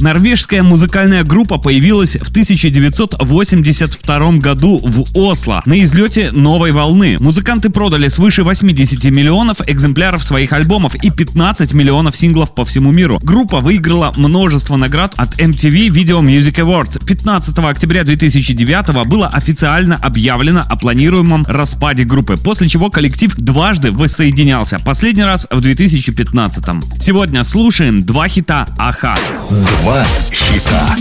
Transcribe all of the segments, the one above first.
Норвежская музыкальная группа появилась в 1982 году в Осло на излете новой волны. Музыканты продали свыше 80 миллионов экземпляров своих альбомов и 15 миллионов синглов по всему миру. Группа выиграла множество наград от MTV Video Music Awards. 15 октября 2009 было официально объявлено о планируемом распаде группы, после чего коллектив дважды воссоединялся. Последний раз в 2015. Сегодня слушаем два хита Аха. Два хита.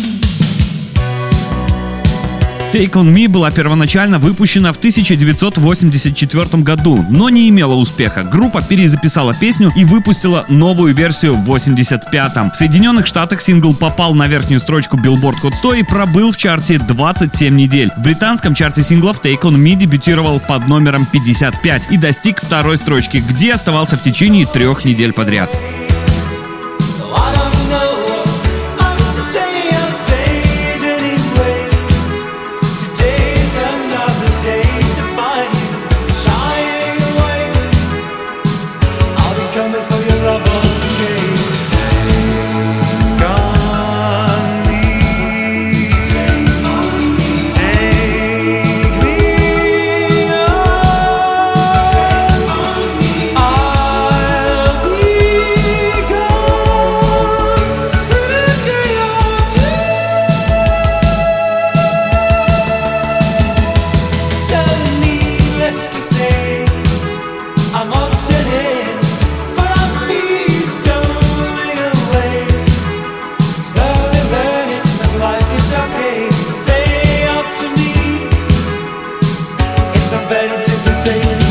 Take On Me была первоначально выпущена в 1984 году, но не имела успеха. Группа перезаписала песню и выпустила новую версию в 85-м. В Соединенных Штатах сингл попал на верхнюю строчку Billboard Hot 100 и пробыл в чарте 27 недель. В британском чарте синглов Take On Me дебютировал под номером 55 и достиг второй строчки, где оставался в течение трех недель подряд.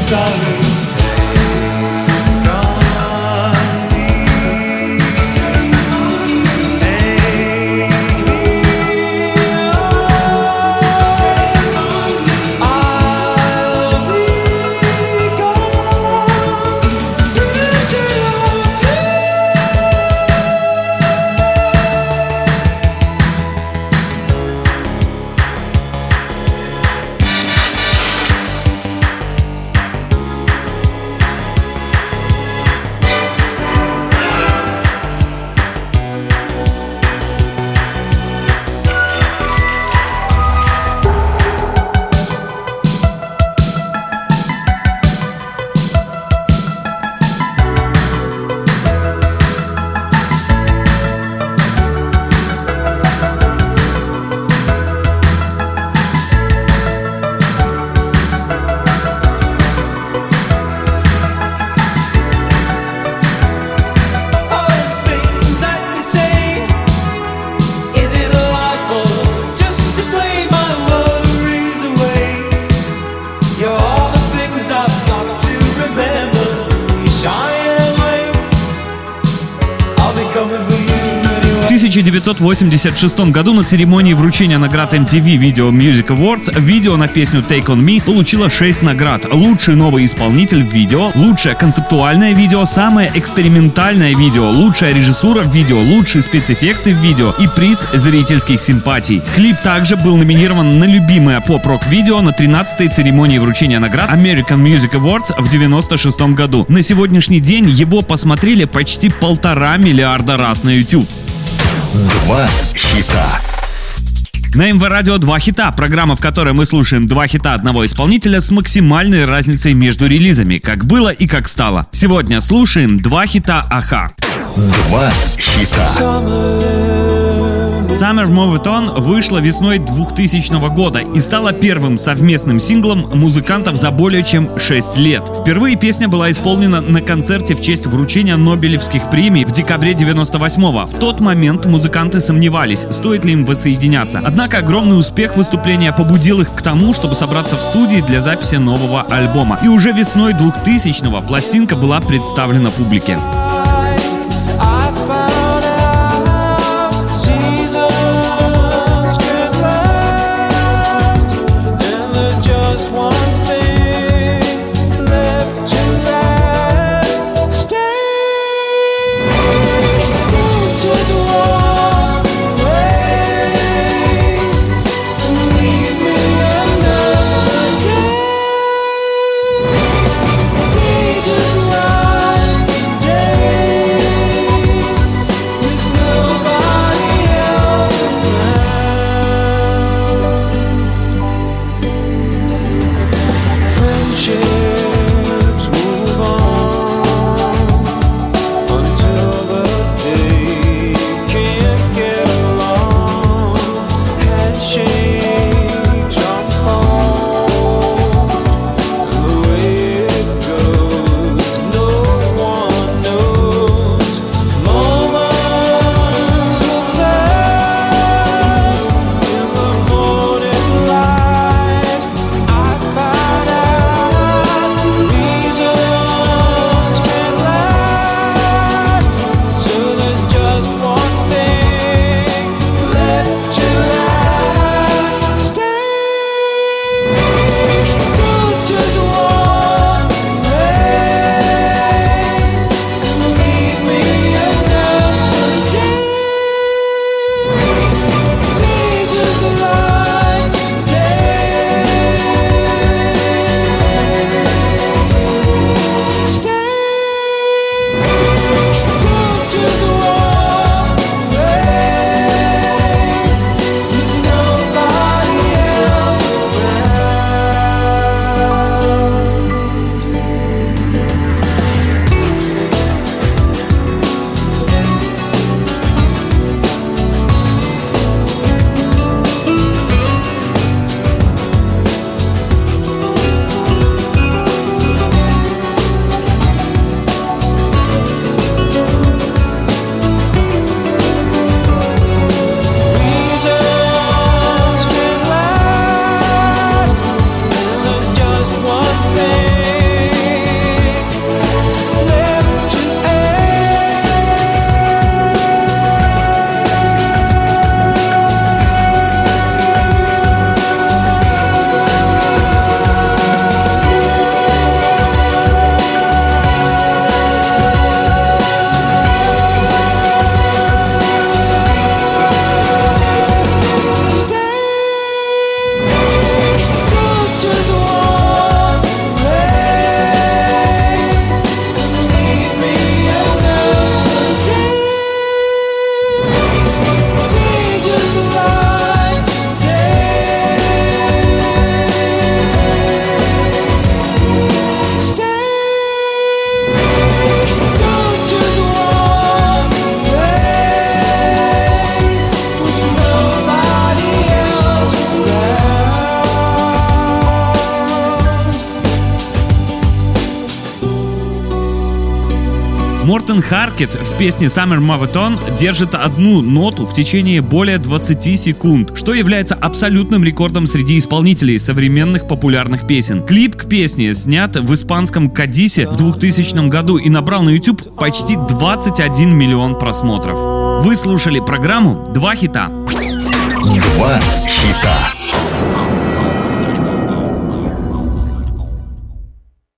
sorry 1986 году на церемонии вручения наград MTV Video Music Awards видео на песню Take On Me получило 6 наград. Лучший новый исполнитель в видео, лучшее концептуальное видео, самое экспериментальное видео, лучшая режиссура в видео, лучшие спецэффекты в видео и приз зрительских симпатий. Клип также был номинирован на любимое поп-рок видео на 13-й церемонии вручения наград American Music Awards в 96 году. На сегодняшний день его посмотрели почти полтора миллиарда раз на YouTube. Два хита. На МВ Радио два хита, программа, в которой мы слушаем два хита одного исполнителя с максимальной разницей между релизами, как было и как стало. Сегодня слушаем два хита Аха. Два хита. Summer Move It On вышла весной 2000 года и стала первым совместным синглом музыкантов за более чем 6 лет. Впервые песня была исполнена на концерте в честь вручения Нобелевских премий в декабре 98-го. В тот момент музыканты сомневались, стоит ли им воссоединяться. Однако огромный успех выступления побудил их к тому, чтобы собраться в студии для записи нового альбома. И уже весной 2000-го пластинка была представлена публике. Мортен Харкет в песне Summer Marathon держит одну ноту в течение более 20 секунд, что является абсолютным рекордом среди исполнителей современных популярных песен. Клип к песне снят в испанском Кадисе в 2000 году и набрал на YouTube почти 21 миллион просмотров. Вы слушали программу «Два хита». Два хита.